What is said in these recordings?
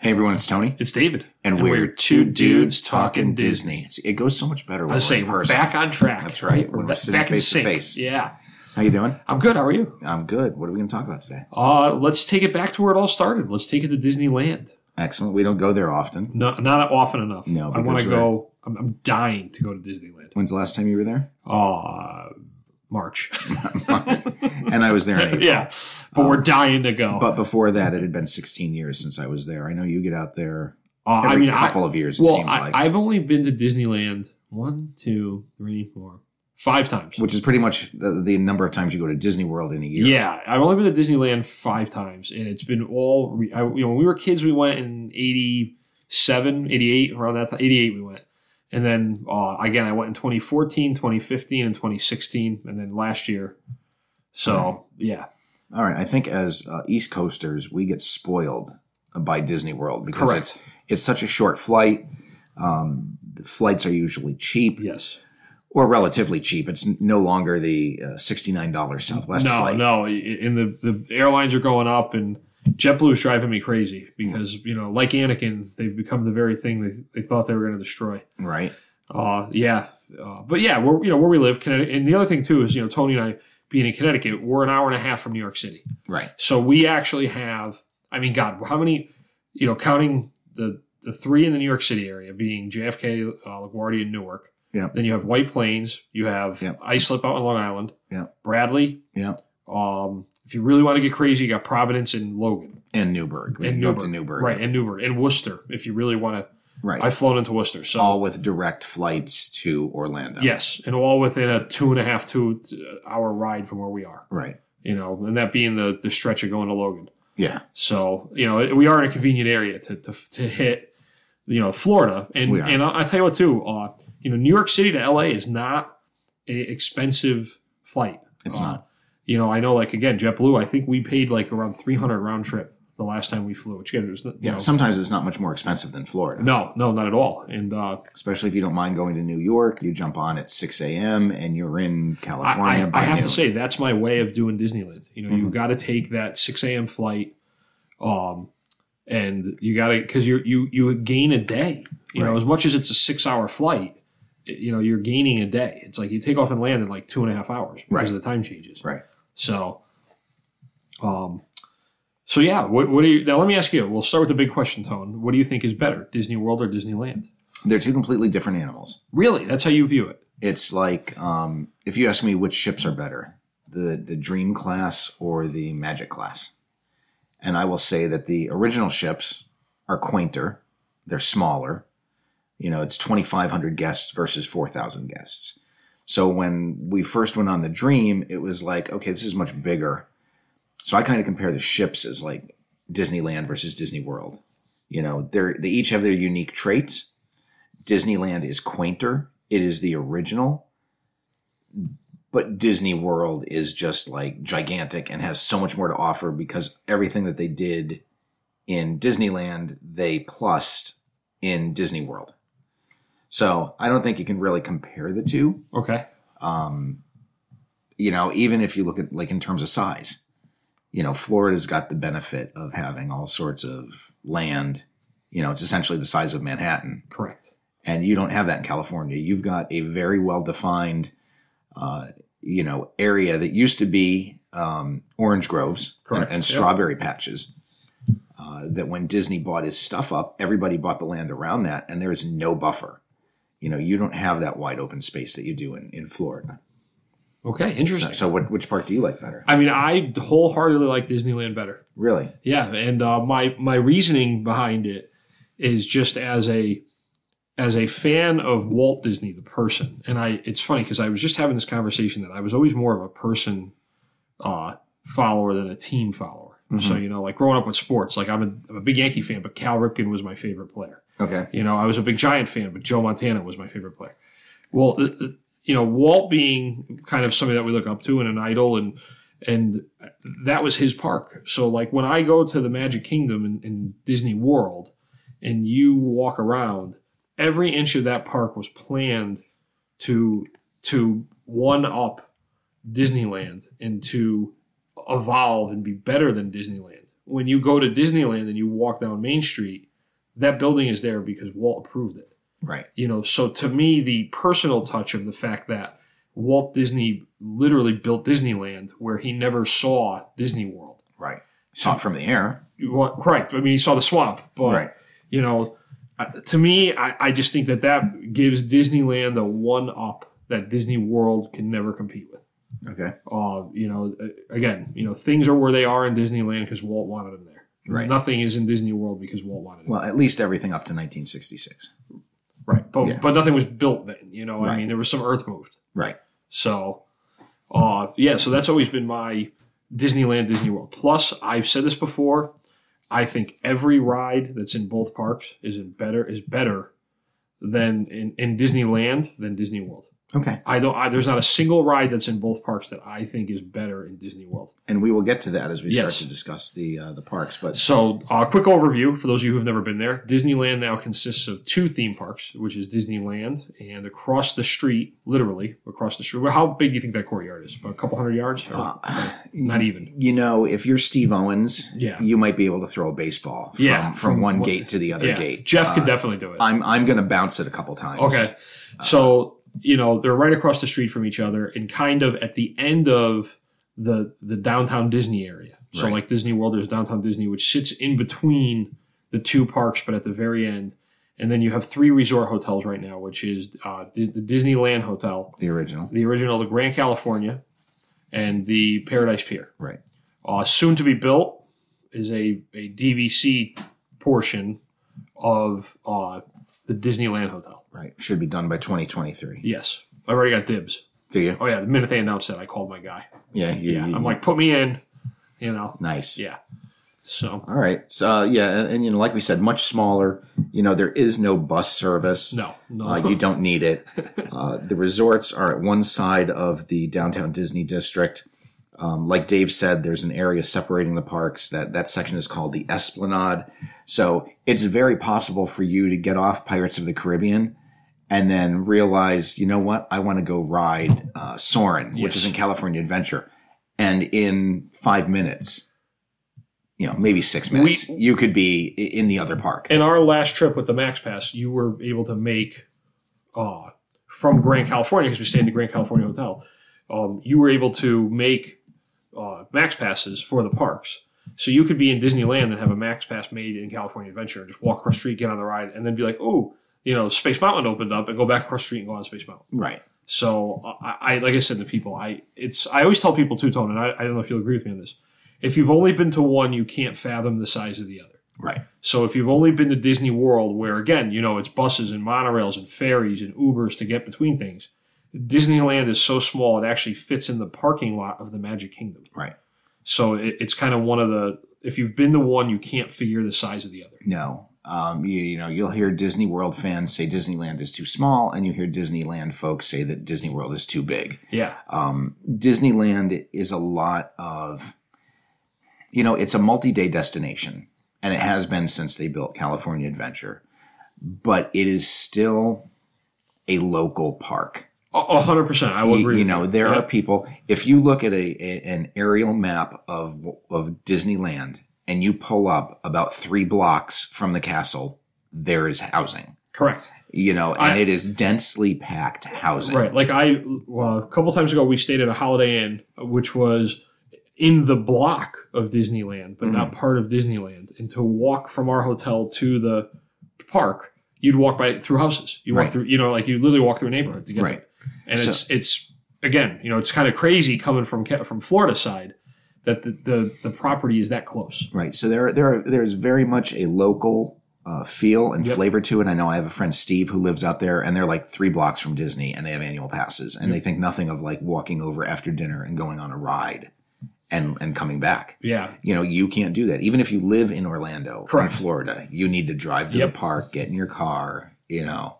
Hey everyone, it's Tony, It's David. and, we're, two dudes talking Disney. See, It goes so much better I when was we're saying we're back on track. That's right. We're When we're sitting back in face to face. Yeah. How you doing? I'm good. How are you? I'm good. What are we going to talk about today? Uh, let's take it back to where it all started. Let's take it to Disneyland. Excellent. We don't go there often. No, not often enough. No, I want to go. I'm, I'm dying to go to Disneyland. When's the last time you were there? Uh, March. and I was there in April. yeah. But we're dying to go. Um, But before that, it had been 16 years since I was there. I know you get out there uh, every I mean, couple I, of years, it well, seems I, like. I've only been to Disneyland one, two, three, four, five times. which is pretty much the, the number of times you go to Disney World in a year. Yeah, I've only been to Disneyland five times, and it's been all. Re- I, you know, when we were kids, we went in 87, 88, around that time. 88 we went. And then, uh, again, I went in 2014, 2015, and 2016, and then last year. So, yeah. All right. I think as uh, East Coasters, we get spoiled by Disney World because Correct. it's it's such a short flight. Um, the flights are usually cheap Yes. or relatively cheap. It's no longer the uh, sixty nine dollars Southwest no, flight. No, no. And the, the airlines are going up, and JetBlue is driving me crazy because, you know, like Anakin, they've become the very thing they, they thought they were going to destroy. Right. Uh, yeah, uh, but yeah, we're you know where we live, Connecticut, and the other thing too is you know Tony and I being in Connecticut, we're an hour and a half from New York City, Right. so we actually have. I mean, God, how many? You know, counting the the three in the New York City area being JFK, uh, LaGuardia, and Newark. Yeah. Then you have White Plains. You have Yeah. Islip out on Long Island. Yeah. Bradley. Yeah. Um, if you really want to get crazy, you got Providence and Logan And Newburgh. We and can go up Newburgh. to Newburgh. right? And Newburgh and Worcester. If you really want to, Right. I've flown into Worcester. So All with direct flights to Orlando. Yes, and all within a two and a half two hour ride from where we are. Right. You know, and that being the the stretch of going to Logan. Yeah. So you know, we are in a convenient area to to, to hit. You know, Florida, and and I, I tell you what too. Uh, you know, New York City to LA is not a expensive flight. It's Uh, not. You know, I know, like again, JetBlue. I think we paid like around three hundred round trip the last time we flew. Which again, was you Yeah. know, Sometimes it's not much more expensive than Florida. no, no, not at all. And uh, Especially if you don't mind going to New York. You jump on at six a.m. and you're in California I, by I have noon. to say that's my way of doing Disneyland. You know, Mhm. you got to take that six a.m. flight, um, and you got to because you you you gain a day. You know, as much as it's a six-hour flight, you know, you're gaining a day. It's like you take off and land in like two and a half hours because Right. of the time changes. Right. So, um, so yeah. What what do you now? Let me ask you. We'll start with the big question, Tone. What do you think is better, Disney World or Disneyland? They're two completely different animals. Really, that's how you view it. It's like um, if you ask me which ships are better, the the Dream class or the Magic class, and I will say that the original ships are quainter, they're smaller. You know, it's twenty five hundred guests versus four thousand guests. So when we first went on the Dream, it was like, okay, this is much bigger. So I kind of compare the ships as like Disneyland versus Disney World. You know, they're they each have their unique traits. Disneyland is quainter. It is the original. But Disney World is just like gigantic and has so much more to offer because everything that they did in Disneyland, they plussed in Disney World. So I don't think you can really compare the two. Okay. Um, you know, even if you look at like in terms of size, you know, Florida's got the benefit of having all sorts of land. You know, it's essentially the size of Manhattan Correct. and you don't have that in California. You've got a very well defined, uh, you know, area that used to be um, orange groves and, and strawberry patches. Uh, that when Disney bought his stuff up, everybody bought the land around that, and there is no buffer. You know, you don't have that wide open space that you do in, in Florida. Okay. Interesting. So, so what, which part do you like better? I mean, I wholeheartedly like Disneyland better. Really? Yeah, and uh, my my reasoning behind it is just as a as a fan of Walt Disney, the person. And I, it's funny because I was just having this conversation that I was always more of a person uh, follower than a team follower. So you know, like growing up with sports, like I'm a, I'm a big Yankee fan, but Cal Ripken was my favorite player. Okay. You know, I was a big Giant fan, but Joe Montana was my favorite player. Well, uh, uh, you know, Walt being kind of somebody that we look up to and an idol, and and that was his park. So, like when I go to the Magic Kingdom in, in Disney World, and you walk around, every inch of that park was planned to to one up Disneyland and to evolve and be better than Disneyland. When you go to Disneyland and you walk down Main Street, that building is there because Walt approved it. Right. You know, so to me, the personal touch of the fact that Walt Disney literally built Disneyland where he never saw Disney World. Right. Saw it from the air. Correct. I mean, he saw the swamp, but Right. you know, to me, I, I just think that that gives Disneyland a one up that Disney World can never compete with. Okay. Uh, you know, uh, again, you know, things are where they are in Disneyland because Walt wanted them there. Right. Nothing is in Disney World because Walt wanted it. Well, at least everything up to 1966. right. But yeah. but nothing was built then. You know, I mean, there was some earth moved. Right. So, uh, yeah, so that's always been my Disneyland, Disney World. Plus, I've said this before. I think every ride that's in both parks is in better is better than in, in Disneyland than Disney World. Okay. I don't. I, there's not a single ride that's in both parks that I think is better in Disney World. And we will get to that as we Yes. start to discuss the uh, the parks. But So, uh, quick overview for those of you who have never been there. Disneyland now consists of two theme parks, which is Disneyland and across the street, literally across the street. Well, How big do you think that courtyard is? About a couple hundred yards? Uh, not even. you know, if you're Steve Owens, Yeah. you might be able to throw a baseball from, Yeah, from, from one gate to the other Yeah, gate. Jeff Uh, could definitely do it. I'm I'm going to bounce it a couple times. Okay. So, you know, they're right across the street from each other and kind of at the end of the the downtown Disney area. So Right. like Disney World, there's downtown Disney, which sits in between the two parks, but at the very end. And then you have three resort hotels right now, which is uh, the Disneyland Hotel, The original. the original, the Grand California, and the Paradise Pier. Right. Uh, soon to be built is a, a DVC portion of uh, the Disneyland Hotel. Right. Should be done by 2023. Yes, I already got dibs. Do you? Oh yeah, the minute they announced that, I called my guy. Yeah. You, Yeah, you- I'm like, put me in. You know, nice. yeah. So All right. So uh, yeah, and, and, you know, like we said, much smaller. You know, there is no bus service. no, no, Uh, you don't need it. Uh, the resorts are at one side of the downtown Disney district. Um, like Dave said, there's an area separating the parks. That that section is called the Esplanade. So it's very possible for you to get off Pirates of the Caribbean and then realize, you know what, I want to go ride uh, Soarin', which is in California Adventure, and in five minutes, you know, maybe six minutes, you could be in the other park. in our last trip with the Max Pass, you were able to make uh, from Grand California because we stayed at the Grand California Hotel. Um, you were able to make uh, Max Passes for the parks. So you could be in Disneyland and have a Max Pass made in California Adventure and just walk across the street, get on the ride, and then be like, oh, you know, Space Mountain opened up and go back across the street and go on Space Mountain. right. So I, I like I said to people, I it's I always tell people too, Tone, and I, I don't know if you'll agree with me on this. If you've only been to one, you can't fathom the size of the other. Right. So if you've only been to Disney World, where again, you know, it's buses and monorails and ferries and Ubers to get between things, Disneyland is so small it actually fits in the parking lot of the Magic Kingdom. Right. So it, it's kind of one of the if you've been to one, you can't figure the size of the other. No. Um, you, you know, you'll hear Disney World fans say Disneyland is too small, and you hear Disneyland folks say that Disney World is too big. Yeah, Um, Disneyland is a lot of, you know, it's a multi day destination, and it has been since they built California Adventure, but it is still a local park. a hundred percent. I You, agree. you know, there Yeah. are people. If you look at a, a an aerial map of of Disneyland and you pull up about three blocks from the castle, there is housing. correct. You know, and I- it is densely packed housing. Right. Like I, well, a couple times ago, we stayed at a Holiday Inn, which was in the block of Disneyland, but not mm. part of Disneyland. And to walk from our hotel to the park, you'd walk by through houses. You walk Right. through, you know, like you literally walk through a neighborhood to get Right. there. And So- it's it's again, you know, it's kind of crazy coming from from Florida side that the, the the property is that close. Right. So there, there, there's very much a local uh, feel and Yep. flavor to it. I know I have a friend Steve who lives out there, and they're like three blocks from Disney, and they have annual passes, and they think nothing of like walking over after dinner and going on a ride, and and coming back. Yeah. You know, you can't do that. Even if you live in Orlando, Correct. in Florida, you need to drive to Yep. the park, get in your car, you know,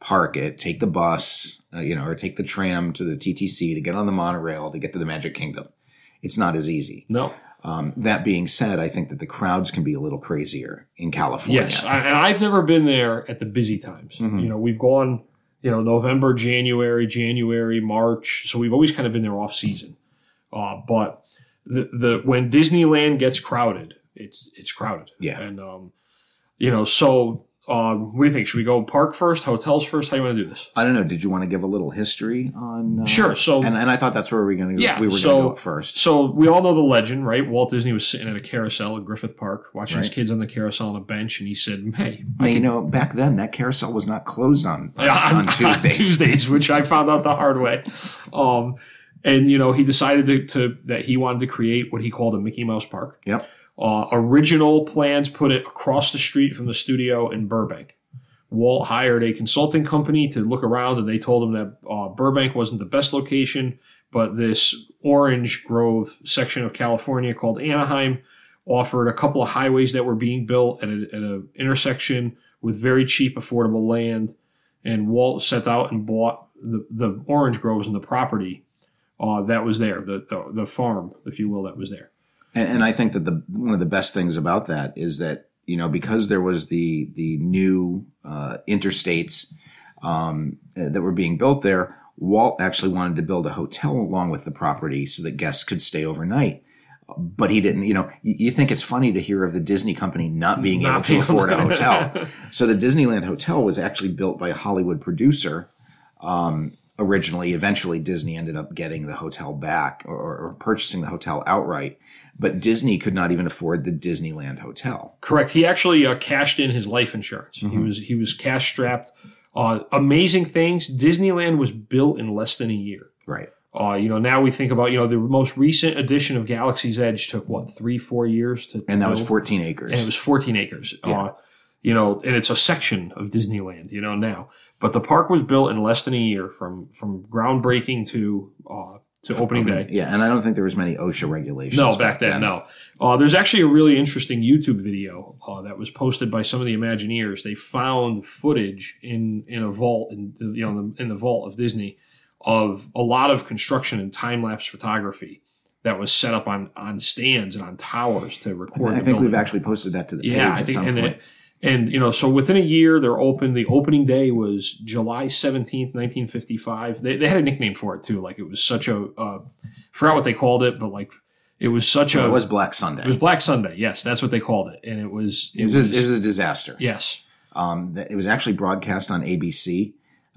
park it, take the bus, uh, you know, or take the tram to the TTC to get on the monorail to get to the Magic Kingdom. It's not as easy. No. Um, that being said, I think that the crowds can be a little crazier in California. Yes, I, and I've never been there at the busy times. Mhm. You know, we've gone, you know, November, January, January, March. So we've always kind of been there off season. Uh, but the the when Disneyland gets crowded, it's it's crowded. Yeah. and um, you know, so um, what do you think? Should we go park first, hotels first? How you want to do this? I don't know. Did you want to give a little history on? Uh, Sure. So And, and I thought that's where we were going to. Yeah, we were so- going to go first. So we all know the legend, right? Walt Disney was sitting at a carousel at Griffith Park, watching his kids on the carousel on a bench, and he said, "Hey, Now, you know, back then that carousel was not closed on on, on, on Tuesdays. Tuesdays, which I found out the hard way. Um, and you know, he decided to, to that he wanted to create what he called a Mickey Mouse Park. Yep. Uh, original plans put it across the street from the studio in Burbank. Walt hired a consulting company to look around, and they told him that uh, Burbank wasn't the best location, but this orange grove section of California called Anaheim offered a couple of highways that were being built at an intersection with very cheap, affordable land. And Walt set out and bought the, the orange groves and the property uh, that was there, the, the the farm, if you will, that was there. And, and I think that the one of the best things about that is that you know because there was the the new uh, interstates um, uh, that were being built there, Walt actually wanted to build a hotel along with the property so that guests could stay overnight. But he didn't. You know, you, you think it's funny to hear of the Disney company not being Not able to afford a hotel. so the Disneyland Hotel was actually built by a Hollywood producer um, originally. Eventually, Disney ended up getting the hotel back or, or purchasing the hotel outright. But Disney could not even afford the Disneyland Hotel. Correct. He actually uh, cashed in his life insurance. He was he was cash strapped. Uh, amazing things. Disneyland was built in less than a year. Right. Uh, you know, now we think about you know the most recent edition of Galaxy's Edge took what three four years to, And that was 14 acres. and it was 14 acres. Yeah. Uh, you know, and it's a section of Disneyland. You know now, but the park was built in less than a year from from groundbreaking to uh, to opening day. Yeah, and I don't think there was many OSHA regulations. No, back then, no. Uh, there's actually a really interesting YouTube video uh, that was posted by some of the Imagineers. They found footage in in a vault, in the, you know, in the, vault of Disney, of a lot of construction and time lapse photography that was set up on on stands and on towers to record. I the think we've actually posted that to the yeah, page I at some point. it, and you know, so within a year, they're open. The opening day was July seventeenth, nineteen fifty five. They, they had a nickname for it too. Like it was such a uh, forgot what they called it, but like it was such Well, a it was Black Sunday. it was Black Sunday. Yes, that's what they called it, and it was It was, a, it was a disaster. yes, Um, it was actually broadcast on ABC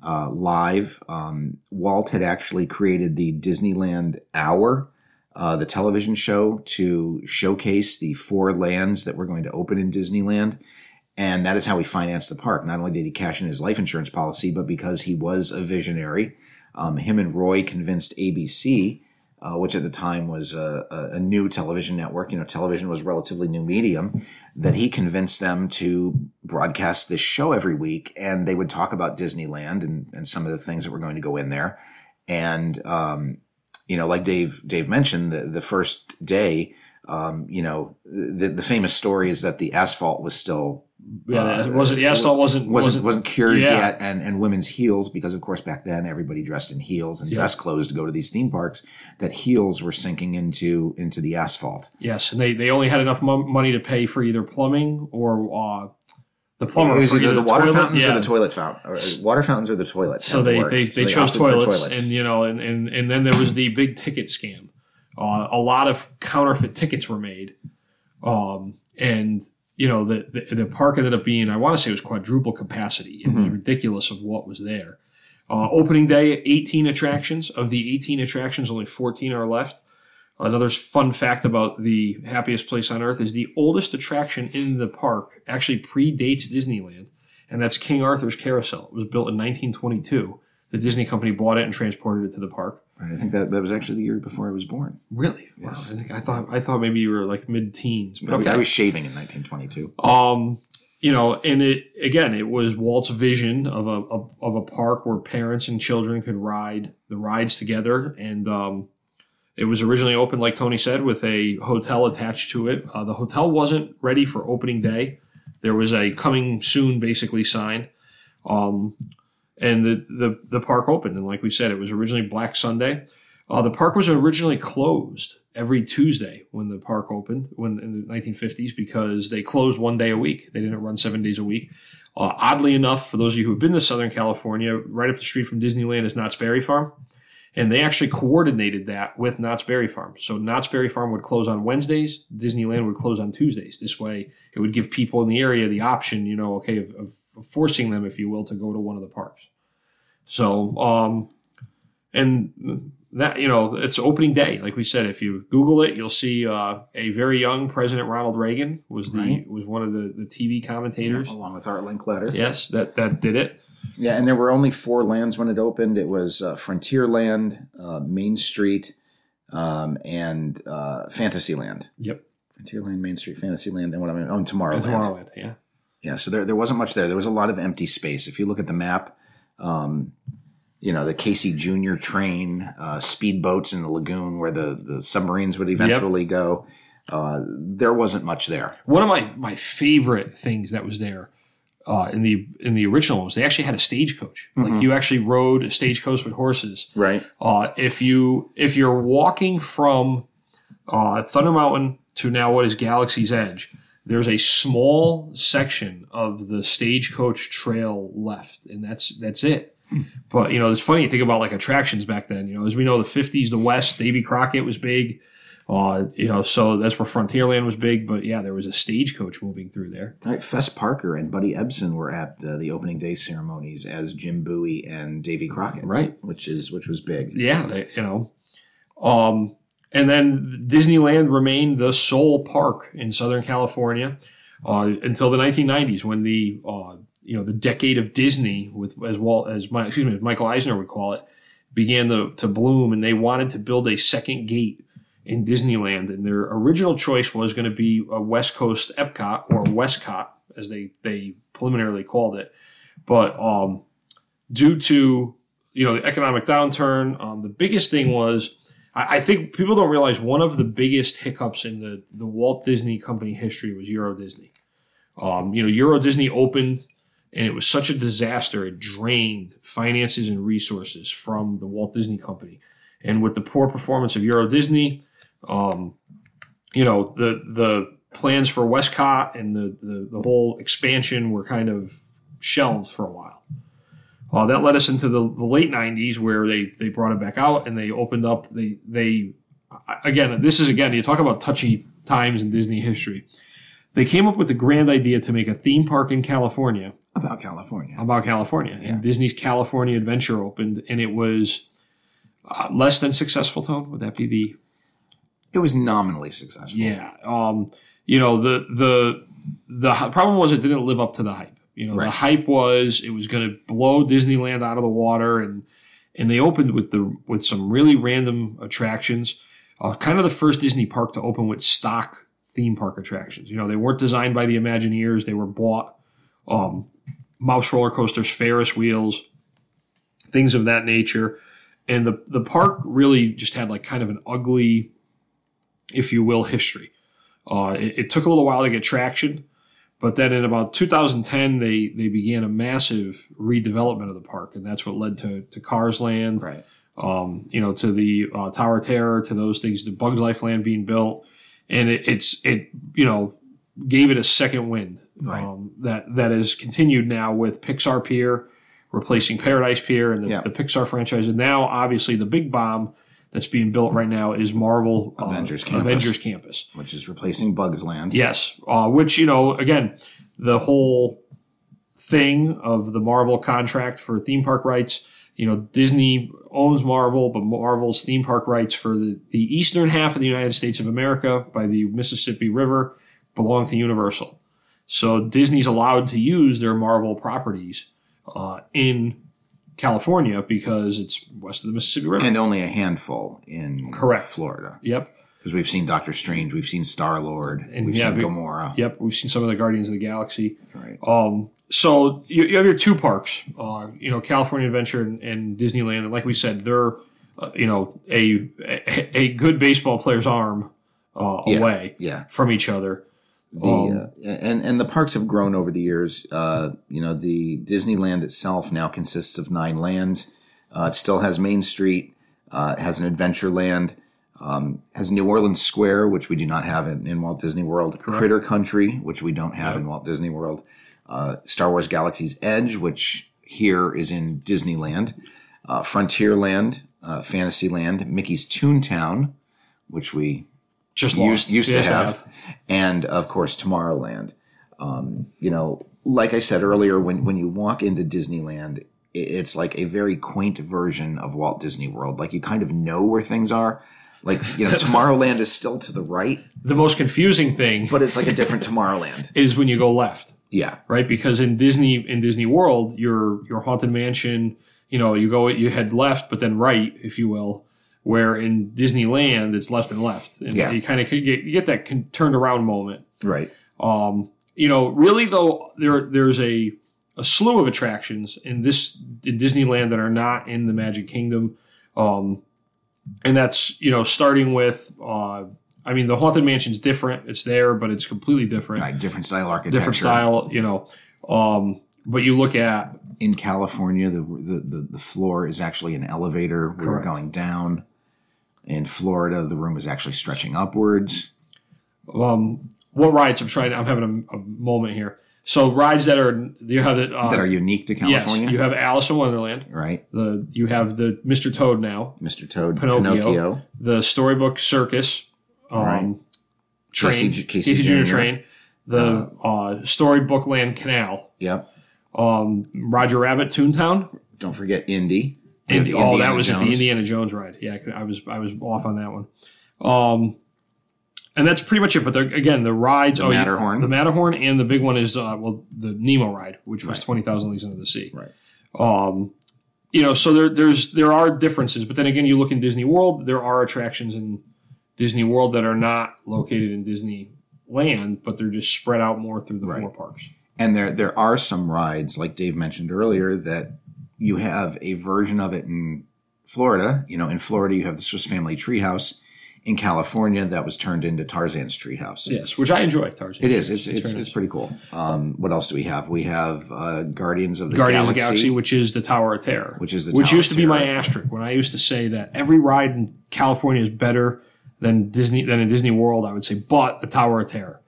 uh, live. Um, Walt had actually created the Disneyland Hour, uh, the television show, to showcase the four lands that were going to open in Disneyland. And that is how he financed the park. Not only did he cash in his life insurance policy, but because he was a visionary, um, him and Roy convinced ABC, uh, which at the time was a, a, new television network, you know, television was relatively new medium, that he convinced them to broadcast this show every week. And they would talk about Disneyland and, and some of the things that were going to go in there. And, um, you know, like Dave Dave mentioned, the, the first day, um, you know, the, the famous story is that the asphalt was still yeah. Uh, it wasn't the asphalt wasn't wasn't wasn't cured Yeah. yet, and and women's heels because of course back then everybody dressed in heels and Yeah. dress clothes to go to these theme parks. That heels were sinking into into the asphalt. yes, and they they only had enough mo- money to pay for either plumbing or uh, the plumber it was either the, water toilet- fountains yeah. or the toilet fountain, or water fountains or the toilets. so they they, So they chose for toilets, and you know and, and and then there was the big ticket scam uh, a lot of counterfeit tickets were made um, and you know the, the the park ended up being i want to say it was quadruple capacity it was ridiculous of what was there uh, opening day 18 attractions of the 18 attractions only 14 are left Another fun fact about the happiest place on earth is the oldest attraction in the park actually predates Disneyland, and that's King Arthur's Carousel. It was built in 1922. The Disney company bought it and transported it to the park. Right, I think that that was actually the year before I was born. Really? Yes. Wow. I, think, I thought I thought maybe you were like mid-teens. But I was- okay. I was shaving in 1922. Um, you know, and it again, it was Walt's vision of a of, of a park where parents and children could ride the rides together, and um, it was originally opened, like Tony said, with a hotel attached to it. Uh, the hotel wasn't ready for opening day. There was a coming soon, basically sign, um, and the, the the park opened. And like we said, it was originally Black Sunday. Uh, the park was originally closed every Tuesday when the park opened, when in the 1950s, because they closed one day a week. They didn't run seven days a week. Uh, oddly enough, for those of you who have been to Southern California, right up the street from Disneyland is Knott's Berry Farm, And they actually coordinated that with Knott's Berry Farm. So Knott's Berry Farm would close on Wednesdays, Disneyland would close on Tuesdays. This way, it would give people in the area the option, you know, okay, of, of forcing them, if you will, to go to one of the parks. So, um, and that you know, it's opening day. Like we said, if you Google it, you'll see uh, a very young President Ronald Reagan was the Right. was one of the, the TV commentators. along with Art Linkletter. Yes, that that did it. Yeah, and there were only four lands when it opened. It was uh, Frontierland, uh, Main Street, um, and uh, Fantasyland. Yep. Frontierland, Main Street, Fantasyland, and what I mean, oh, and Tomorrowland. And Tomorrowland. Yeah. Yeah, so there, there wasn't much there. There was a lot of empty space. If you look at the map, um, you know, the Casey Junior train, uh, speedboats in the lagoon where the, the submarines would eventually go, uh, there wasn't much there. One of my my favorite things that was there uh, in the in the original was they actually had a stagecoach. Like you actually rode a stagecoach with horses. Right. Uh, if you if you're walking from uh, Thunder Mountain to now what is Galaxy's Edge, there's a small section of the stagecoach trail left, and that's that's it. But you know, it's funny to think about like attractions back then. You know, as we know, the '50s, the West, Davy Crockett was big. Uh, you know, so that's where Frontierland was big. But yeah, there was a stagecoach moving through there. Right. Fess Parker and Buddy Ebsen were at uh, the opening day ceremonies as Jim Bowie and Davy Crockett, Right. which is which was big. Yeah, they, you know. Um, and then Disneyland remained the sole park in Southern California uh, until the 1990s, when the uh, you know the decade of Disney, with as well as my excuse me, as Michael Eisner would call it, began to, to bloom, and they wanted to build a second gate in Disneyland, and their original choice was going to be a West Coast Epcot or WestCOT, as they they preliminarily called it, but um, due to you know the economic downturn, um, the biggest thing was I, I think people don't realize one of the biggest hiccups in the the Walt Disney Company history was Euro Disney. Um, you know, Euro Disney opened and it was such a disaster. It drained finances and resources from the Walt Disney Company. And with the poor performance of Euro Disney, um, you know, the the plans for WestCOT and the, the, the whole expansion were kind of shelved for a while. Uh, that led us into the, the late 90s where they, they brought it back out and they opened up. They, they again, this is again, you talk about touchy times in Disney history. They came up with the grand idea to make a theme park in California About California. about California. Yeah. And Disney's California Adventure opened, and it was uh, less than successful. Tone would that be the It was nominally successful. yeah? Um, you know the the the problem was it didn't live up to the hype. You know the hype was it was going to blow Disneyland out of the water, and and they opened with the with some really random attractions. Uh, kind of the first Disney park to open with stock theme park attractions. You know they weren't designed by the Imagineers; they were bought. Um, mouse roller coasters, Ferris wheels, things of that nature. And the the park really just had like kind of an ugly, if you will, history. Uh, it, it took a little while to get traction, but then in about 2010 they they began a massive redevelopment of the park, and that's what led to to Cars Land, Right. um, you know, to the uh, Tower of Terror, to those things, to Bugs Life Land being built, and it, it's it you know gave it a second wind Right. um, that that has continued now with Pixar Pier replacing Paradise Pier and the, Yeah. the Pixar franchise, and now obviously the big bomb that's being built right now is Marvel uh, Avengers Campus. Avengers Campus. Which is replacing Bugs Land. Yes, uh, which you know, again, the whole thing of the Marvel contract for theme park rights. You know, Disney owns Marvel, but Marvel's theme park rights for the, the eastern half of the United States of America by the Mississippi River belong to Universal. So Disney's allowed to use their Marvel properties uh, in California because it's west of the Mississippi River. And only a handful in Correct. Florida. yep. Because we've seen Doctor Strange, we've seen Star Lord, And we've yeah, seen we- Gamora. Yep. We've seen some of the Guardians of the Galaxy. Right. Um, so you, you have your two parks, uh, you know, California Adventure and, and Disneyland, and like we said, they're uh, you know a, a a good baseball player's arm uh, Yeah. away Yeah. from each other. The, Um, uh, and and the parks have grown over the years. Uh, you know, the Disneyland itself now consists of nine lands. Uh, it still has Main Street. Uh, it has an Adventure Land. Um, has New Orleans Square, which we do not have in, in Walt Disney World. Critter Country, which we don't have in Walt Disney World. Uh, Star Wars Galaxy's Edge, which here is in Disneyland. Uh, Frontierland, uh, Fantasyland, Mickey's Toontown, which we Just used, used to I have, and of course Tomorrowland. Um, you know, like I said earlier, when when you walk into Disneyland, it's like a very quaint version of Walt Disney World. Like you kind of know where things are. Like you know, Tomorrowland is still to the right, The most confusing thing but it's like a different Tomorrowland. is when you go left. Yeah, right? Because in Disney in Disney World, your your haunted mansion, you know, you go you head left, but then right, if you will. Where in Disneyland, it's left and left, and Yeah. you kind of get you get that con- turned around moment. right. Um, you know, really though, there there's a a slew of attractions in this in Disneyland that are not in the Magic Kingdom, um, and that's you know starting with. Uh, I mean, the haunted mansion's different. It's there, but it's completely different Right, different style architecture. different style, you know. Um, but you look at In California, the, the the the floor is actually an elevator. We were going down. In Florida, the room was actually stretching upwards. um, what rides. I'm trying. I'm having a, a moment here. So rides that are you have the uh, that are unique to California. yes, you have Alice in Wonderland. right? The you have the Mr. Toad now, Mr. Toad, Pinocchio. Pinocchio, the Storybook Circus, um, Right. train, Casey- Casey Casey Jr. Jr. train, the uh, Storybook Land Canal, Yep. um, Roger Rabbit Toontown. Don't forget Indy. And, oh, that Indiana was at the Indiana Jones ride. Yeah, I was I was off on that one. Um, and that's pretty much it. But again, the rides, The oh, Matterhorn. the Matterhorn, and the big one is uh, well, the Nemo ride, which was Right. twenty thousand leagues under the sea. Right. Um, you know, so there, there's there are differences, but then again, you look in Disney World, there are attractions in Disney World that are not located in Disneyland, but they're just spread out more through the Right. four parks. And there there are some rides, like Dave mentioned earlier, that you have a version of it in Florida. You know, in Florida you have the Swiss Family Treehouse. In California, that was turned into Tarzan's Treehouse. Yes, which I enjoy. Tarzan. It is. It's it's, very it's, pretty cool. Um, what else do we have? We have uh, Guardians of the Guardians Galaxy, of the Galaxy, which is the Tower of Terror, which is the which Tower used to be my asterisk when I used to say that every ride in California is better than Disney than in Disney World. I would say, but the Tower of Terror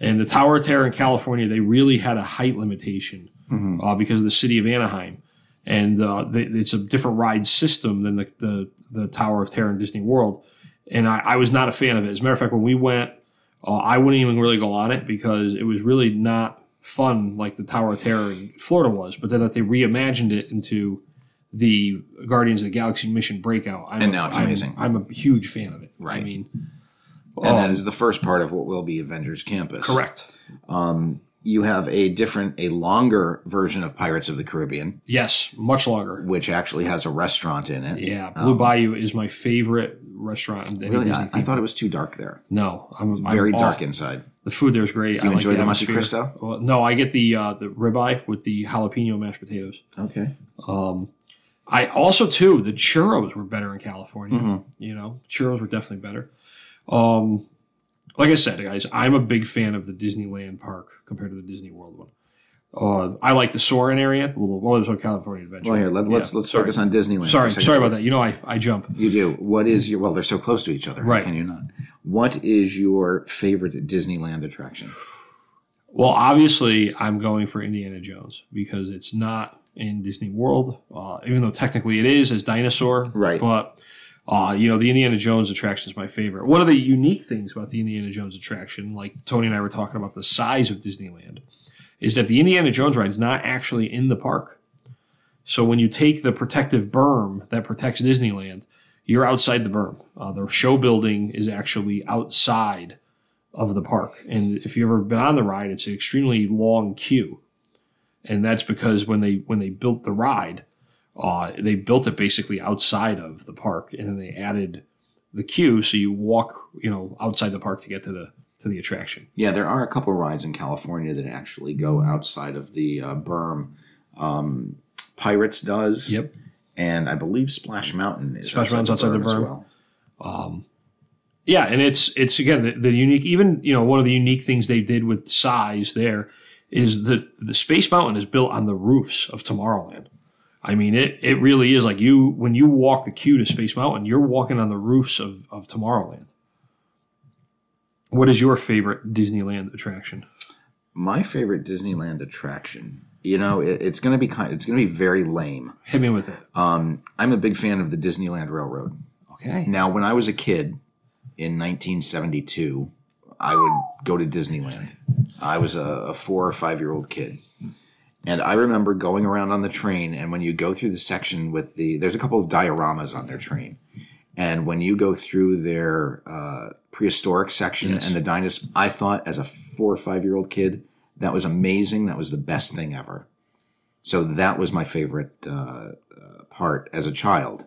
and the Tower of Terror in California, they really had a height limitation Mm-hmm. uh, because of the city of Anaheim, and uh, they, it's a different ride system than the, the the Tower of Terror in Disney World. And I, I was not a fan of it. As a matter of fact, when we went, uh, I wouldn't even really go on it because it was really not fun like the Tower of Terror in Florida was. But then that they reimagined it into the Guardians of the Galaxy Mission Breakout, I'm And a- now it's I'm- amazing. I'm, a huge fan of it. Right. I mean, and that is the first part of what will be Avengers Campus. correct. You have a different, a longer version of Pirates of the Caribbean, Yes, much longer. which actually has a restaurant in it. Yeah, Blue Bayou is my favorite restaurant. In Really, I, I thought it was too dark there. No, I'm Very I'm dark inside. The food there's great. Do you I enjoy like the Monte. Cristo? Well, no, I get the uh, the ribeye with the jalapeno mashed potatoes. Okay. I also too the churros were better in California. Mm-hmm. You know, churros were definitely better. Um, like I said, guys, I'm a big fan of the Disneyland park compared to the Disney World one. Uh, I like the Soarin' area, the little well, there's California Adventure. Well, here let, let's Yeah, let's sorry. focus on Disneyland. Sorry, for a second. sorry about that. You know, I I jump. You do. What is your? Well, they're so close to each other. Right. Can you not? What is your favorite Disneyland attraction? Well, obviously, I'm going for Indiana Jones because it's not in Disney World, uh, even though technically it is as dinosaur. Right. But uh, you know, the Indiana Jones attraction is my favorite. One of the unique things about the Indiana Jones attraction, like Tony and I were talking about the size of Disneyland, is that the Indiana Jones ride is not actually in the park. So when you take the protective berm that protects Disneyland, you're outside the berm. Uh, the show building is actually outside of the park. And if you've ever been on the ride, it's an extremely long queue. And that's because when they when they built the ride, uh, they built it basically outside of the park, and then they added the queue so you walk, you know, outside the park to get to the to the attraction. Yeah, there are a couple rides in California that actually go outside of the uh, berm. Um, Pirates does. Yep. And I believe Splash Mountain is Splash Mountain's outside the berm. as well. Yeah, and it's it's again the, the unique. Even you know one of the unique things they did with size there is that the Space Mountain is built on the roofs of Tomorrowland. I mean, it it really is like you when you walk the queue to Space Mountain, you're walking on the roofs of of Tomorrowland. What is your favorite Disneyland attraction? My favorite Disneyland attraction. You know, it, it's going to be kind. It's going to be very lame. Hit me with it. Um, I'm a big fan of the Disneyland Railroad. Okay. Now, when I was a kid in 1972, I would go to Disneyland. I was a, a four or five year old kid. And I remember going around on the train, and when you go through the section with the, there's a couple of dioramas on their train. And when you go through their uh, prehistoric section Yes. and the dinosaurs, I thought as a four or five year old kid, that was amazing. That was the best thing ever. So that was my favorite uh, uh, part as a child.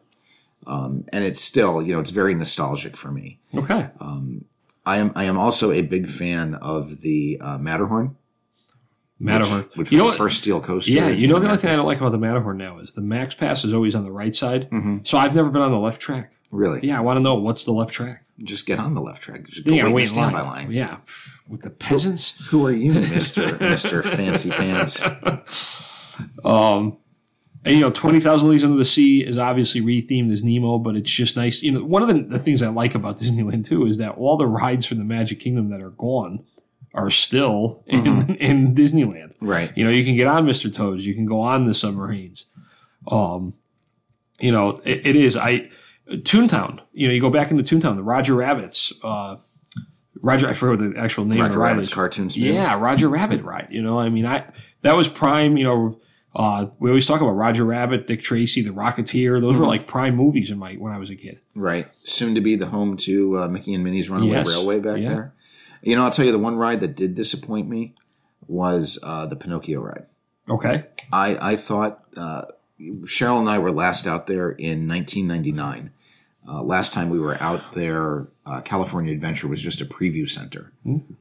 Um, and it's still, you know, it's very nostalgic for me. Okay. Um, I am, I am also a big fan of the uh, Matterhorn, Matterhorn. which, which you was know the what- first steel coaster. Yeah, you know the only thing I don't like about the Matterhorn now is the Max Pass is always on the right side. Mm-hmm. So I've never been on the left track. Really? Yeah, I want to know what's the left track. Just get on the left track. Just go you wait wait in standby line. line. Yeah, with the peasants. Who are you, Mister Mister Fancy Pants? Um, and you know, Twenty Thousand Leagues Under the Sea is obviously rethemed as Nemo, but it's just nice. You know, one of the, the things I like about Disneyland too is that all the rides from the Magic Kingdom that are gone are still in, Mm-hmm. in Disneyland. Right. You know, you can get on Mr. Toads, you can go on the submarines. Um, you know, it, it is I Toontown. You know, you go back into Toontown, the Roger Rabbits. Uh, Roger, I forget the actual name of Roger the Rabbit's cartoon spin. Yeah, Roger Rabbit ride. You know, I mean, I that was prime. You know, uh, we always talk about Roger Rabbit, Dick Tracy, The Rocketeer. Those Mm-hmm. were like prime movies in my when I was a kid. Right. Soon to be the home to uh, Mickey and Minnie's Runaway Yes. Railway back Yeah. there. You know, I'll tell you the one ride that did disappoint me was uh, the Pinocchio ride. Okay, I, I thought uh, Cheryl and I were last out there in 1999. Uh, last time we were out there, uh, California Adventure was just a preview center.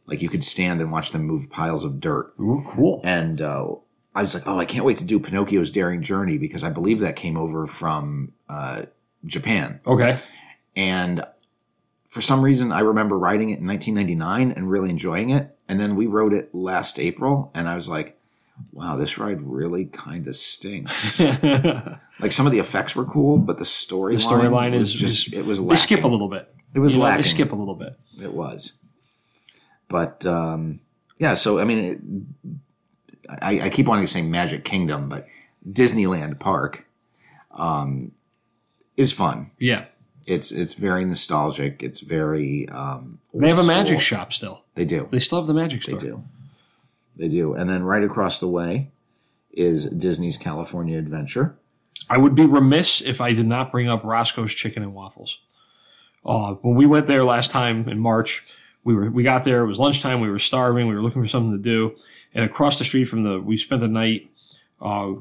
Like you could stand and watch them move piles of dirt. Ooh, cool. And uh, I was like, oh, I can't wait to do Pinocchio's Daring Journey because I believe that came over from uh, Japan. Okay, And for some reason, I remember writing it in 1999 and really enjoying it. And then we wrote it last April, and I was like, wow, this ride really kind of stinks. like some of the effects were cool, but the storyline The storyline is- just, is- it was they lacking. skip a little bit. It was You know, lacking. they skip a little bit. It was. But um, yeah, so I mean, it, I, I keep wanting to say Magic Kingdom, but Disneyland Park um, is fun. Yeah, It's it's very nostalgic. It's very um, they have a magic school. shop still. They do. They still have the magic store. They do. They do. And then right across the way is Disney's California Adventure. I would be remiss if I did not bring up Roscoe's Chicken and Waffles. Uh, when we went there last time in March, we were we got there. It was lunchtime. We were starving. We were looking for something to do, and across the street from the we spent the night uh,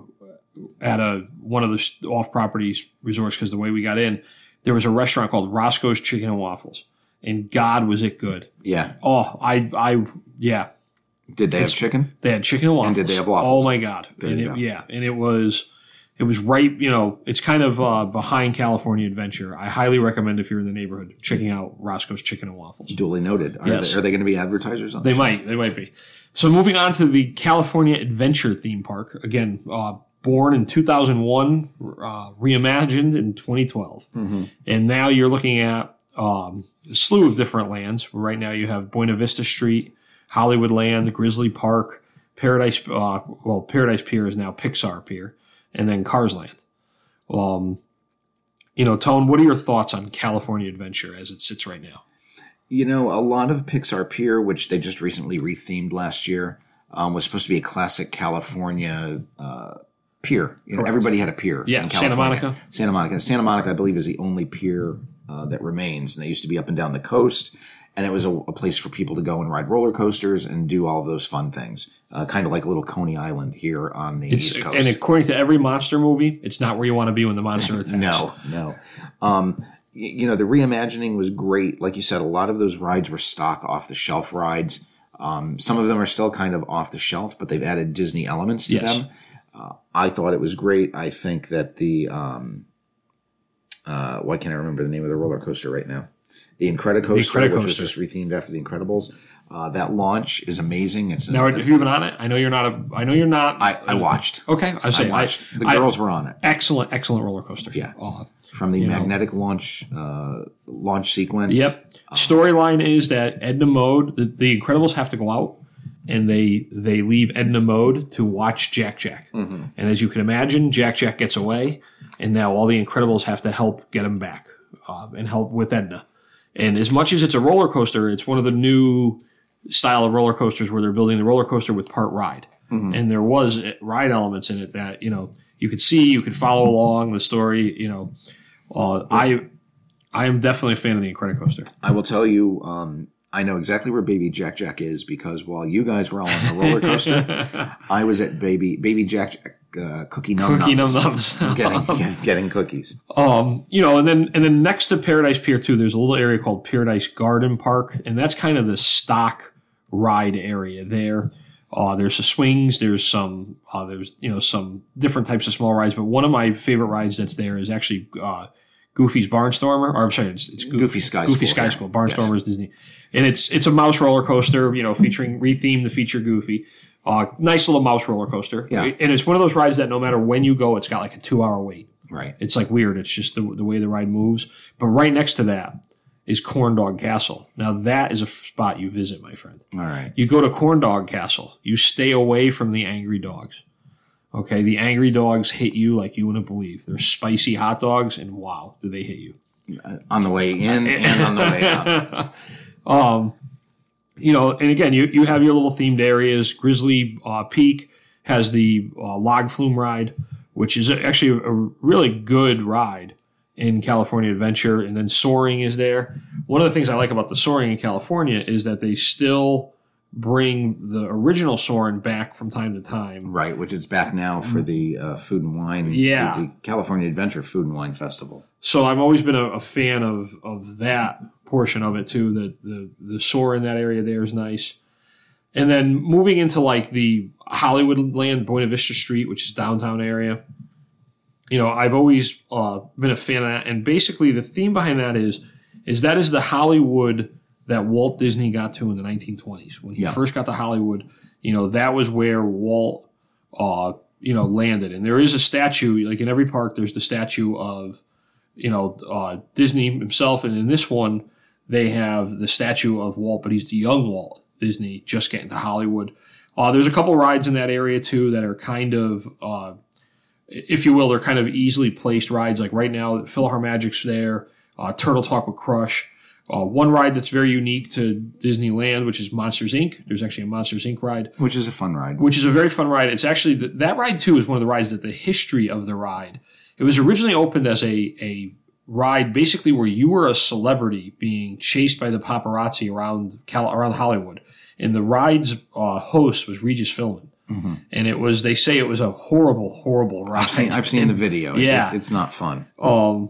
at a one of the off properties resorts because the way we got in, there was a restaurant called Roscoe's Chicken and Waffles, and God was it good. Yeah. Oh, I I yeah, Did they have chicken? they had chicken and waffles. did they have waffles? Oh my god! And it, go. yeah, and it was it was right. You know, it's kind of uh, behind California Adventure. I highly recommend if you're in the neighborhood checking out Roscoe's Chicken and Waffles. Duly noted. Are Yes. they, are they going to be advertisers on They might, they might be. So moving on to the California Adventure theme park again. Uh, Born in 2001, uh, reimagined in 2012. And now you're looking at um, a slew of different lands. Right now you have Buena Vista Street, Hollywood Land, Grizzly Park, Paradise. Uh, well, Paradise Pier is now Pixar Pier, and then Cars Land. Um, you know, Tone, what are your thoughts on California Adventure as it sits right now? You know, a lot of Pixar Pier, which they just recently rethemed last year, um, was supposed to be a classic California uh, pier. You know, Correct. everybody had a pier. Yeah, in Santa Monica. Santa Monica. Santa Monica, I believe, is the only pier uh, that remains. And they used to be up and down the coast, and it was a, a place for people to go and ride roller coasters and do all of those fun things, uh, kind of like a little Coney Island here on the It's, East Coast. and according to every monster movie, it's not where you want to be when the monster attacks. No, no. Um, you know, the reimagining was great. Like you said, a lot of those rides were stock off the shelf rides. Um, some of them are still kind of off the shelf, but they've added Disney elements to Yes. them. Uh, I thought it was great. I think that the um, uh, why can't I remember the name of the roller coaster right now? The Incredicoaster, Incredicoaster. which was just rethemed after the Incredibles. Uh, that launch is amazing. It's Now, have you been on it? I know you're not a. I know you're not. I, I watched. okay, I I watched. The I- girls were on it. excellent, excellent roller coaster. Yeah. Uh, from the know. magnetic launch uh, launch sequence. yep. Storyline is that Edna Mode, the, the Incredibles have to go out and they they leave Edna Mode to watch Jack Jack. Mm-hmm. And as you can imagine, Jack Jack gets away, and now all the Incredibles have to help get him back uh, and help with Edna. And as much as it's a roller coaster, it's one of the new style of roller coasters where they're building the roller coaster with part ride. And there was uh, ride elements in it that you know you could see, you could follow along the story. You know, uh, I I am definitely a fan of the Incredicoaster. I will tell you, um, I know exactly where Baby Jack Jack is because while you guys were all on the roller coaster, I was at Baby Baby Jack Jack uh, Cookie Num Cookie Num Nums, getting get- getting cookies. Um, you know, and then and then next to Paradise Pier 2, there's a little area called Paradise Garden Park, and that's kind of the stock ride area there. Uh, there's the swings, there's some uh, there's you know some different types of small rides, but one of my favorite rides that's there is actually uh, Goofy's Barnstormer, or I'm sorry, it's, it's Goof- Goofy Sky Goofy School, Sky yeah. School. Barnstormer is Disney, and it's it's a mouse roller coaster, you know, featuring rethemed to feature Goofy. Uh, nice little mouse roller coaster, Yeah. and it's one of those rides that no matter when you go, it's got like a two hour wait. Right. It's like weird. It's just the, the way the ride moves. But right next to that is Corn Dog Castle. Now that is a spot you visit, my friend. All right. You go to Corn Dog Castle. You stay away from the angry dogs. Okay, the angry dogs hit you like you wouldn't believe. They're spicy hot dogs, and wow, do they hit you? On the way in and on the way out. Um, you know, and again, you, you have your little themed areas. Grizzly uh, Peak has the uh, log flume ride, which is actually a really good ride in California Adventure. And then Soarin' is there. One of the things I like about the Soarin' in California is that they still bring the original Soarin' back from time to time. Right, which is back now for the uh, Food and Wine, Yeah. the, the California Adventure Food and Wine Festival. So I've always been a, a fan of of that portion of it too. The the the soar in that area there is nice. And then moving into like the Hollywood land, Buena Vista Street, which is downtown area. You know, I've always uh, been a fan of that. And basically, the theme behind that is is that is the Hollywood that Walt Disney got to in the 1920s when he Yeah. first got to Hollywood. You know, that was where Walt, uh, you know, landed. And there is a statue, like in every park, there's the statue of you know, uh, Disney himself, and in this one, they have the statue of Walt, but he's the young Walt Disney just getting to Hollywood. Uh, there's a couple rides in that area too that are kind of, uh, if you will, they're kind of easily placed rides. Like right now, Philharmagic's there, uh, Turtle Talk with Crush. Uh, one ride that's very unique to Disneyland, which is Monsters Inc. There's actually a Monsters Inc. ride Which is a fun ride. which is a very fun ride. It's actually that ride too is one of the rides that the history of the ride. It was originally opened as a a ride basically where you were a celebrity being chased by the paparazzi around Cal- around Hollywood, and the ride's uh, host was Regis Philbin. And it was they say it was a horrible, horrible ride. I've seen, I've seen the video. Yeah. it- it's not fun. Um,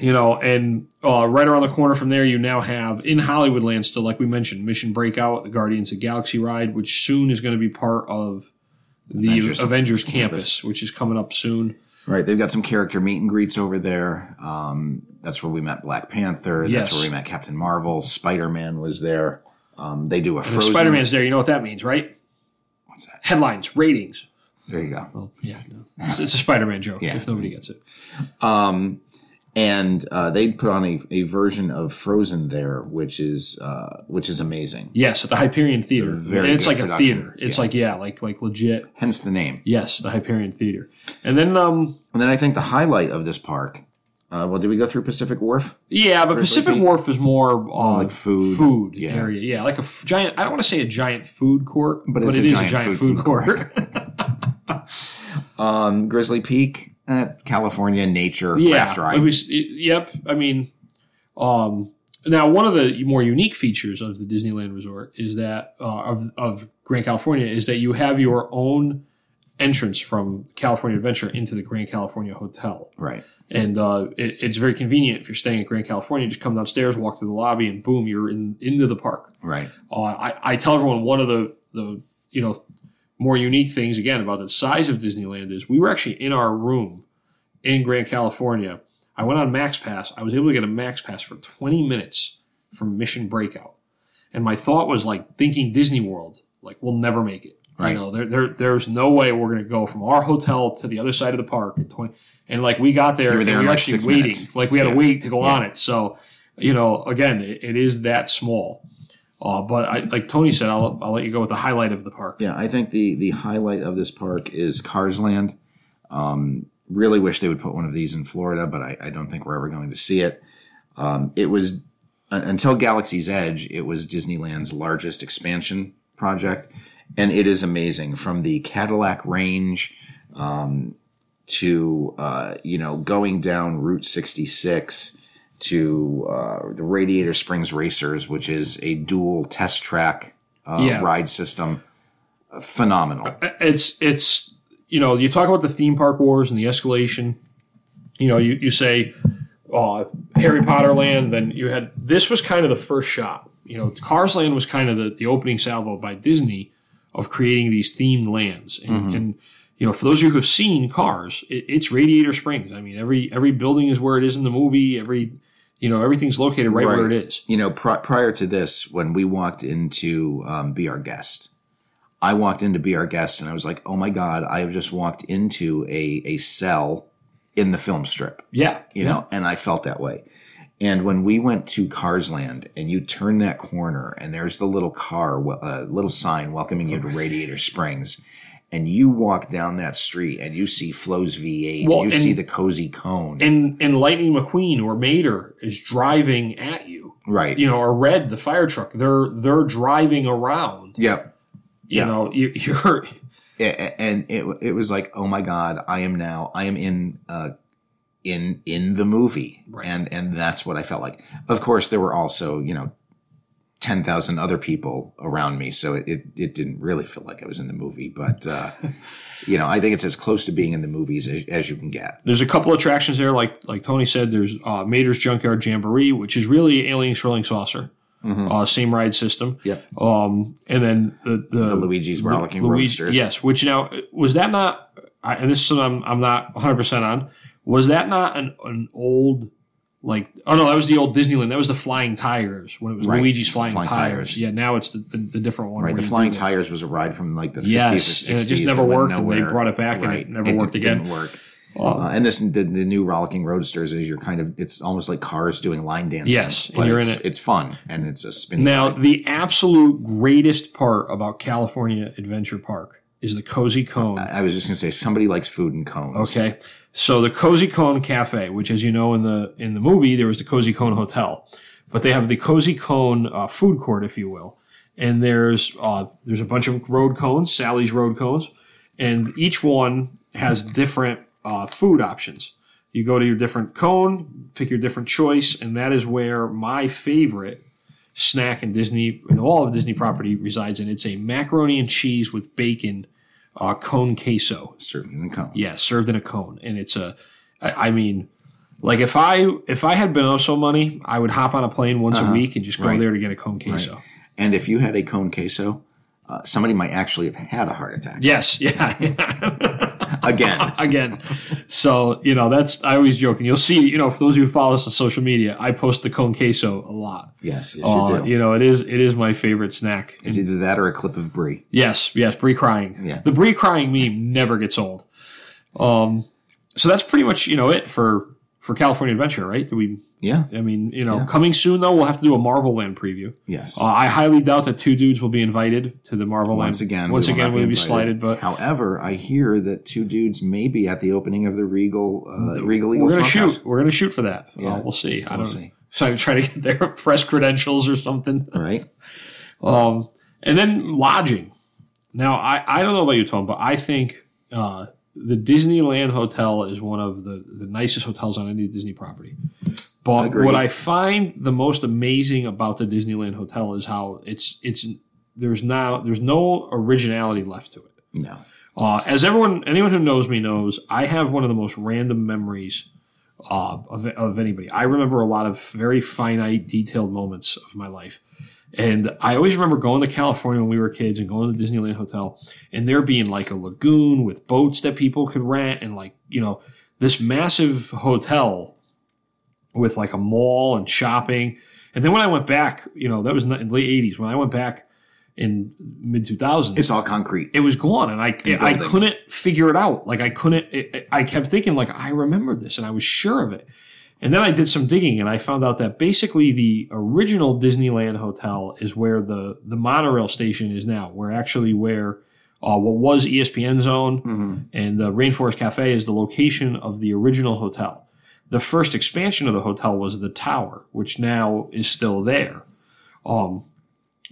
you know, and uh, right around the corner from there, you now have in Hollywoodland still, like we mentioned, Mission Breakout, the Guardians of Galaxy ride, which soon is going to be part of the Avengers Avengers, Campus. campus, which is coming up soon. Right, they've got some character meet and greets over there. Um, that's where we met Black Panther. Yes. That's where we met Captain Marvel. Spider Man was there. Um, they do a Frozen. Spider Man's there, you know what that means, right? What's that? Headlines, ratings. There you go. Well, yeah, no. it's, it's a Spider Man joke. Yeah. If nobody gets it, Um, and uh, they put on a, a version of Frozen there, which is uh, which is amazing. yes, at the Hyperion Theater. very it's like a theater. It's Yeah. like yeah, like like legit. Hence the name. Yes, the Hyperion Theater. And then um, And then I think the highlight of this park. Uh, well, did we go through Pacific Wharf? Yeah, but Pacific? Wharf is more uh, like food. food Yeah. area. Yeah, like a f- giant. I don't want to say a giant food court, but, it's it a is giant a giant food food, food court. Um, Grizzly Peak, uh, California nature yeah, raft it was- it- yep. I mean, um, now one of the more unique features of the Disneyland Resort is that uh, of of Grand California is that you have your own entrance from California Adventure into the Grand California Hotel. right. and uh, it, it's very convenient if you're staying at Grand California. Just come downstairs, walk through the lobby, and boom, you're in into the park. Right. Uh, I, I tell everyone one of the the you know more unique things again about the size of Disneyland is we were actually in our room in Grand California. I went on Max Pass. I was able to get a Max Pass for 20 minutes from Mission Breakout, and my thought was like thinking Disney World, like we'll never make it. Right. You know, there, there there's no way we're going to go from our hotel to the other side of the park at 20. And like we got there, You were there and we were like, actually six waiting. minutes. Like we had Yeah. to wait to go Yeah. on it. So, you know, again, it, it is that small. Uh, but I, like Tony said, I'll, I'll let you go with the highlight of the park. Yeah, I think the the highlight of this park is Cars Land. Um, really wish they would put one of these in Florida, but I, I don't think we're ever going to see it. Um, it was uh, until Galaxy's Edge, it was Disneyland's largest expansion project, and it is amazing from the Cadillac Range um, to uh, you know going down Route 66 to uh, the Radiator Springs Racers, which is a dual test track uh, Yeah. ride system. Phenomenal. it's it's you know you talk about the theme park wars and the escalation you know you, you say uh, harry potter land then you had this was kind of the first shot you know cars land was kind of the, the opening salvo by disney of creating these themed lands and, and you know for those of you who have seen cars it, it's radiator springs i mean every every building is where it is in the movie every you know everything's located right, where it is. You know, pri- prior to this, when we walked into um, Be Our Guest, I walked into Be Our Guest and I was like, oh my God, I have just walked into a, a cell in the film strip, yeah. You know, and I felt that way. And when we went to Cars Land and you turn that corner and there's the little car, uh, little sign welcoming you to Radiator Springs, and you walk down that street and you see Flo's V8, Well, you and- see the cozy cone. and and lightning mcqueen or mater is driving at you right. you know, or red, the fire truck. They're they're driving around. Yep. You Yeah. know, you, you're and it it was like oh my god i am now i am in uh in in the movie Right. and and that's what i felt like of course there were also you know 10,000 other people around me so it, it it didn't really feel like i was in the movie but uh you know i think it's as close to being in the movies as, as you can get there's a couple attractions there, like like Tony said. There's uh, Mater's Junkyard Jamboree, which is really Alien Swirling Saucer, uh, same ride system. Yep. Um, and then the the, the luigi's rollicking Luigi- roadsters Yes, which now was that not? I, and this is something I'm I'm not 100 percent on. Was that not an an old like? Oh no, that was the old Disneyland. That was the Flying Tires when it was Right. Luigi's Flying, Flying tires. Tires. Yeah, now it's the the, the different one. right the flying tires was a ride from like the 50s Yes, or and it just never worked, and they brought it back, and it never worked again. didn't work Uh, and this the, the new rollicking roadsters is you're kind of it's almost like cars doing line dancing. Yes, but you're it's, in it. It's fun and it's a spin. Now, ride. the absolute greatest part about California Adventure Park is the Cozy Cone. I was just gonna say somebody likes food and cones. Okay, so the Cozy Cone Cafe, which, as you know, in the in the movie there was the Cozy Cone Hotel, but they have the Cozy Cone uh, food court, if you will, and there's uh, there's a bunch of road cones, Sally's road cones, and each one has different uh, food options. You go to your different cone, pick your different choice, and that is where my favorite snack in Disney in all of Disney property resides in. It's a macaroni and cheese with bacon uh, cone queso. Served in a cone. Yeah, served in a cone, and it's a. I, I mean, like if I if I had Benoso money, I would hop on a plane once a week and just go Uh-huh. Right. there to get a cone queso. And if you had a cone queso, uh, somebody might actually have had a heart attack. Yes, yeah, Again. again. So you know that's I always joke, and you'll see. You know, for those of you who follow us on social media, I post the cone queso a lot. yes, yes, Uh, you do. you know, it is it is my favorite snack. It's either that or a clip of brie. Yes, yes, Brie crying. Yeah. The Brie crying meme never gets old. Um, so that's pretty much you know it for for California Adventure, right? Do we? Yeah. I mean, you know, coming soon though, we'll have to do a Marvel Land preview. Yes. Uh, I highly doubt that two dudes will be invited to the Marvel Once Land. again, once we again, we'll be invited. slighted, but However, I hear that two dudes may be at the opening of the Regal uh, Regal we're gonna Smokehouse. shoot. We're gonna shoot for that. Yeah. Uh, we'll see. I We'll don't see. So I'm trying to get their press credentials or something. Right? Um, and then lodging. Now, I, I don't know about you, Tom, but I think uh, the Disneyland Hotel is one of the, the nicest hotels on any Disney property. But Agreed. what I find the most amazing about the Disneyland Hotel is how it's it's there's now there's no originality left to it. No. Uh, as everyone, anyone who knows me knows, I have one of the most random memories uh, of, of anybody. I remember a lot of very finite, detailed moments of my life. And I always remember going to California when we were kids and going to the Disneyland Hotel and there being like a lagoon with boats that people could rent and like, you know, this massive hotel with like a mall and shopping. And then when I went back, you know, that was in the late 80s. When I went back in mid 2000s, It's all concrete. it was gone and i i couldn't figure it out like i couldn't it, i kept thinking like i remember this and i was sure of it And then I did some digging and I found out that basically the original Disneyland hotel is where the, the monorail station is now, where actually where uh, what was ESPN Zone and the Rainforest Cafe is the location of the original hotel. The first expansion of the hotel was the tower, which now is still there. Um,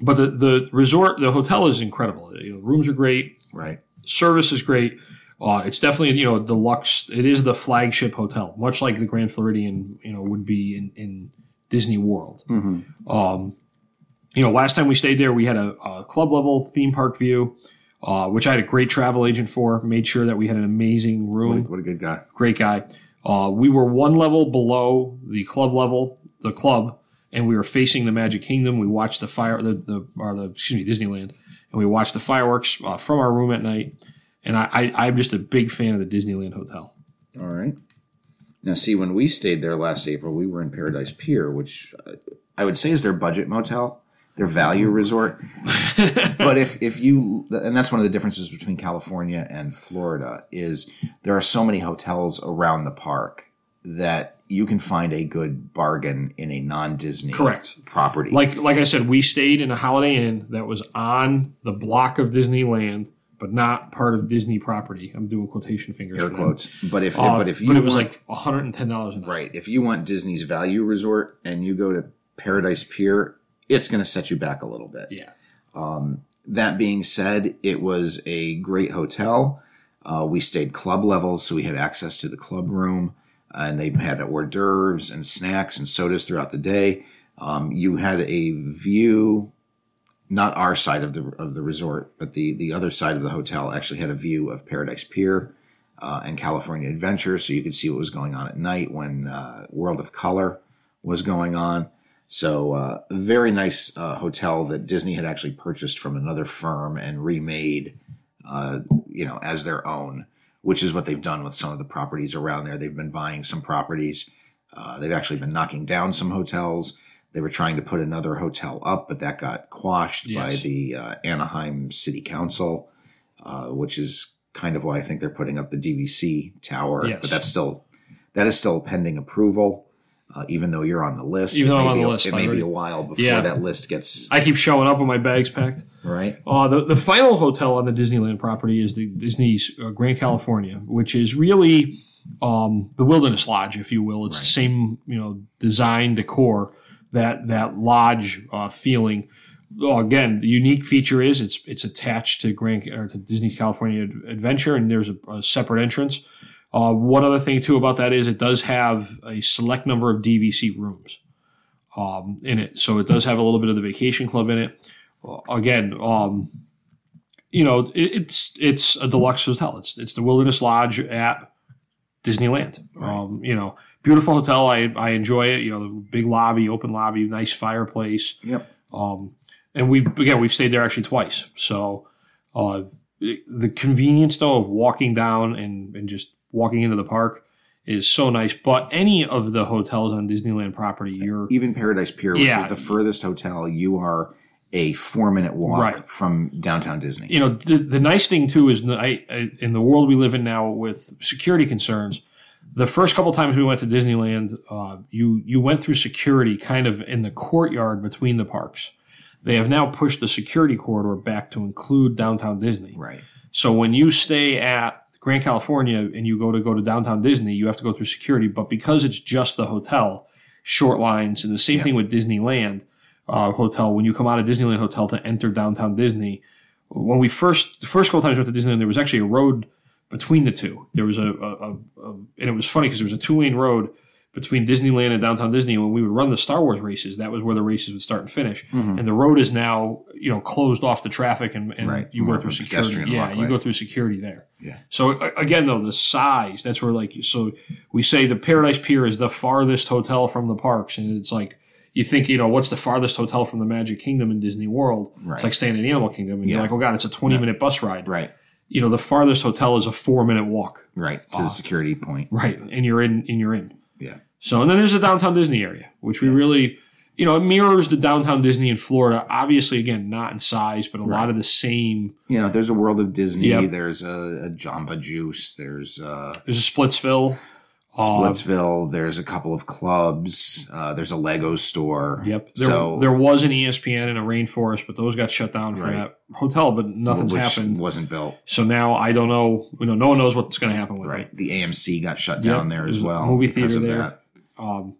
but the, the resort, the hotel is incredible. You know, rooms are great Right. service is great. Uh, it's definitely you know deluxe. It is the flagship hotel, much like the Grand Floridian you know would be in, in Disney World. Um, you know, last time we stayed there, we had a, a club level theme park view, uh, which I had a great travel agent for. Made sure that we had an amazing room What a good guy. great guy. Uh, we were one level below the club level, the club, and we were facing the Magic Kingdom. We watched the fire, the, the or the excuse me, Disneyland, and we watched the fireworks uh, from our room at night. And I, I, I'm just a big fan of the Disneyland Hotel. All right. Now, see, when we stayed there last April, we were in Paradise Pier, which uh, I would say is their budget motel, their value resort. but if if you and that's one of the differences between California and Florida is there are so many hotels around the park that you can find a good bargain in a non-Disney Correct. property. Like like I said, we stayed in a Holiday Inn that was on the block of Disneyland, but not part of Disney property. I'm doing quotation fingers. air quotes. But if Uh, but if you but it was want- like 110 dollars a night. Right. If you want Disney's value resort and you go to Paradise Pier, it's going to set you back a little bit. Yeah. That being said, it was a great hotel. Uh, we stayed club level, so we had access to the club room, and they had hors d'oeuvres and snacks and sodas throughout the day. Um, you had a view, not our side of the of the resort, but the the other side of the hotel actually had a view of Paradise Pier uh, and California Adventure, so you could see what was going on at night when uh, World of Color was going on. So, uh, a very nice uh, hotel that Disney had actually purchased from another firm and remade, uh, you know, as their own, which is what they've done with some of the properties around there. They've been buying some properties. Uh, they've actually been knocking down some hotels. They were trying to put another hotel up, but that got quashed by the uh, Anaheim City Council, uh, which is kind of why I think they're putting up the DVC tower. Yes. But that's still that is still pending approval. Uh, even though you're on the list, Even it though may I'm on be the a- list, it may be a while before Yeah. that list gets I keep showing up with my bags packed. right. Uh, the, the final hotel on the Disneyland property is the Disney's uh, Grand California, which is really um, the Wilderness Lodge, if you will. It's the same, you know, design decor that that lodge uh, feeling. Well, again, the unique feature is it's it's attached to Grand or to Disney California Adventure, and there's a, a separate entrance. Uh, one other thing too about that is it does have a select number of DVC rooms um, in it, so it does have a little bit of the vacation club in it. Uh, again, um, you know, it, it's it's a deluxe hotel. It's it's the Wilderness Lodge at Disneyland. Um, you know, beautiful hotel. I I enjoy it. You know, big lobby, open lobby, nice fireplace. Yep. Um, and we've again we've stayed there actually twice. So uh, the convenience though of walking down and and just walking into the park is so nice. But any of the hotels on Disneyland property, you're Even Paradise Pier, which Yeah. is the furthest hotel, you are a four minute walk Right. from downtown Disney. you know the, the nice thing too is I, I, in the world we live in now with security concerns the first couple times we went to disneyland uh, you you went through security kind of in the courtyard between the parks they have now pushed the security corridor back to include downtown disney Right. so when you stay at grand california and you go to go to downtown disney you have to go through security but because it's just the hotel short lines and the same Yeah. thing with disneyland uh, hotel when you come out of disneyland hotel to enter downtown disney when we first the first couple times we went to Disneyland, there was actually a road between the two. There was a, a, a, a and it was funny because there was a two lane road between Disneyland and downtown Disney. When we would run the Star Wars races, that was where the races would start and finish. Mm-hmm. And the road is now you know closed off to traffic, and, and Right. you go through security. Yeah, walkway. you go through security there. Yeah. So again, though, the size that's where like so we say the Paradise Pier is the farthest hotel from the parks, and it's like. You think, you know, what's the farthest hotel from the Magic Kingdom in Disney World? Right. It's like staying in Animal Kingdom, and you're like, oh god, it's a 20 minute bus ride Right. you know the farthest hotel is a four minute walk Right. To the ah. security point. right and you're in and you're in Yeah. so and then there's the downtown disney area which we really you know it mirrors the downtown disney in florida obviously again not in size but a lot of the same You know, there's a world of Disney. Yep. There's a, a Jamba Juice. There's uh, there's a splitsville Splitsville. There's a couple of clubs. Uh, there's a Lego store. Yep. There, so there was an ESPN and a Rainforest, but those got shut down for Right. that hotel. But nothing's which happened. wasn't built. So now I don't know. You know, no one knows what's going to happen with it. Right. The AMC got shut Yep. down there as There's well. movie theater there. Um,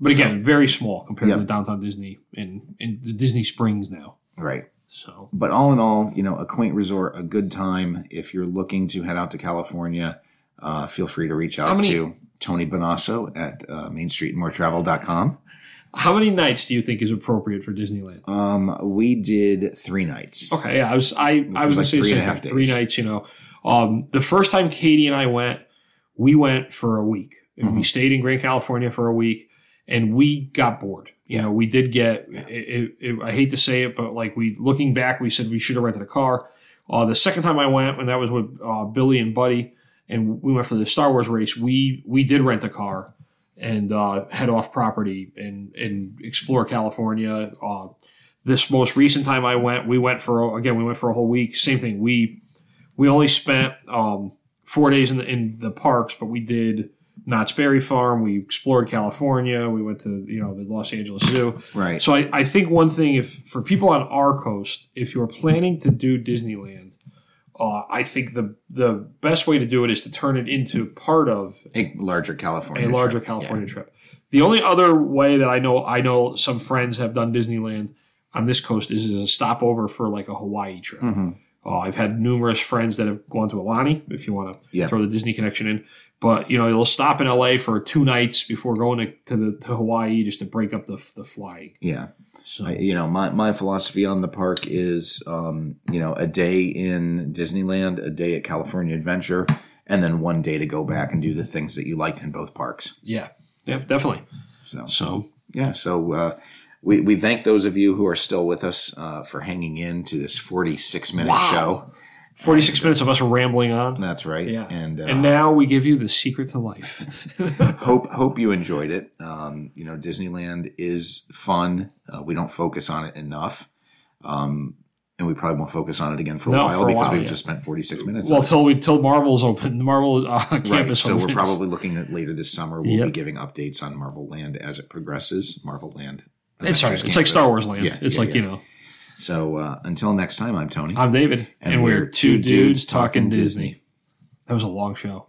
but again, very small compared Yep. to downtown Disney in in the Disney Springs now. Right. So But all in all, you know, a quaint resort, a good time. If you're looking to head out to California, uh, feel free to reach out many- to Tony Bonasso at uh, mainstreetandmoretravel.com. how many nights do you think is appropriate for Disneyland? Um, we did three nights. Okay, yeah, I was I I was was like say three and same a half thing. Three days. nights, you know. Um, the first time Katie and I went, we went for a week. And Mm-hmm. We stayed in Grand California for a week, and we got bored. You know, we did get. It, it, it, I hate to say it, but like we looking back, we said we should have rented a car. Uh, the second time I went, and that was with uh, Billy and Buddy, and we went for the Star Wars race. We we did rent a car and uh, head off property and and explore California. Uh, this most recent time I went, we went for again we went for a whole week. Same thing. We we only spent um, four days in the, in the parks, but we did Knott's Berry Farm. We explored California. We went to you know the Los Angeles Zoo. Right. So I, I think one thing, if for people on our coast, if you're planning to do Disneyland, uh, I think the the best way to do it is to turn it into part of A larger California. a larger trip. California trip. The only other way that I know I know some friends have done Disneyland on this coast is as a stopover for like a Hawaii trip. Mhm. Uh, I've had numerous friends that have gone to Aulani, if you want to Yeah. throw the Disney connection in. But you know, they'll stop in LA for two nights before going to, to the to Hawaii just to break up the the flying. Yeah. So I, you know, my, my philosophy on the park is, um, you know, a day in Disneyland, a day at California Adventure, and then one day to go back and do the things that you liked in both parks. yeah, yeah, definitely. So, So yeah. So, uh, we, we thank those of you who are still with us uh, for hanging in to this 46 minute Wow. show. forty six minutes of us rambling on. That's right. Yeah, And, uh, and now we give you the secret to life. hope hope you enjoyed it. Um, you know, Disneyland is fun. Uh, we don't focus on it enough, um, and we probably won't focus on it again for a No, while for a because while, we've yeah. just spent forty six minutes. well, on till we till Marvel's open, the Marvel uh, Right. campus. So we're probably looking at later this summer. We'll Yep. be giving updates on Marvel Land as it progresses. Marvel Land. It's right. It's like Star Wars land. Yeah, it's yeah, like yeah. you know. So uh, until next time, I'm Tony. I'm David, and, And we're we're two dudes dudes talking talking Disney. Disney. That was a long show.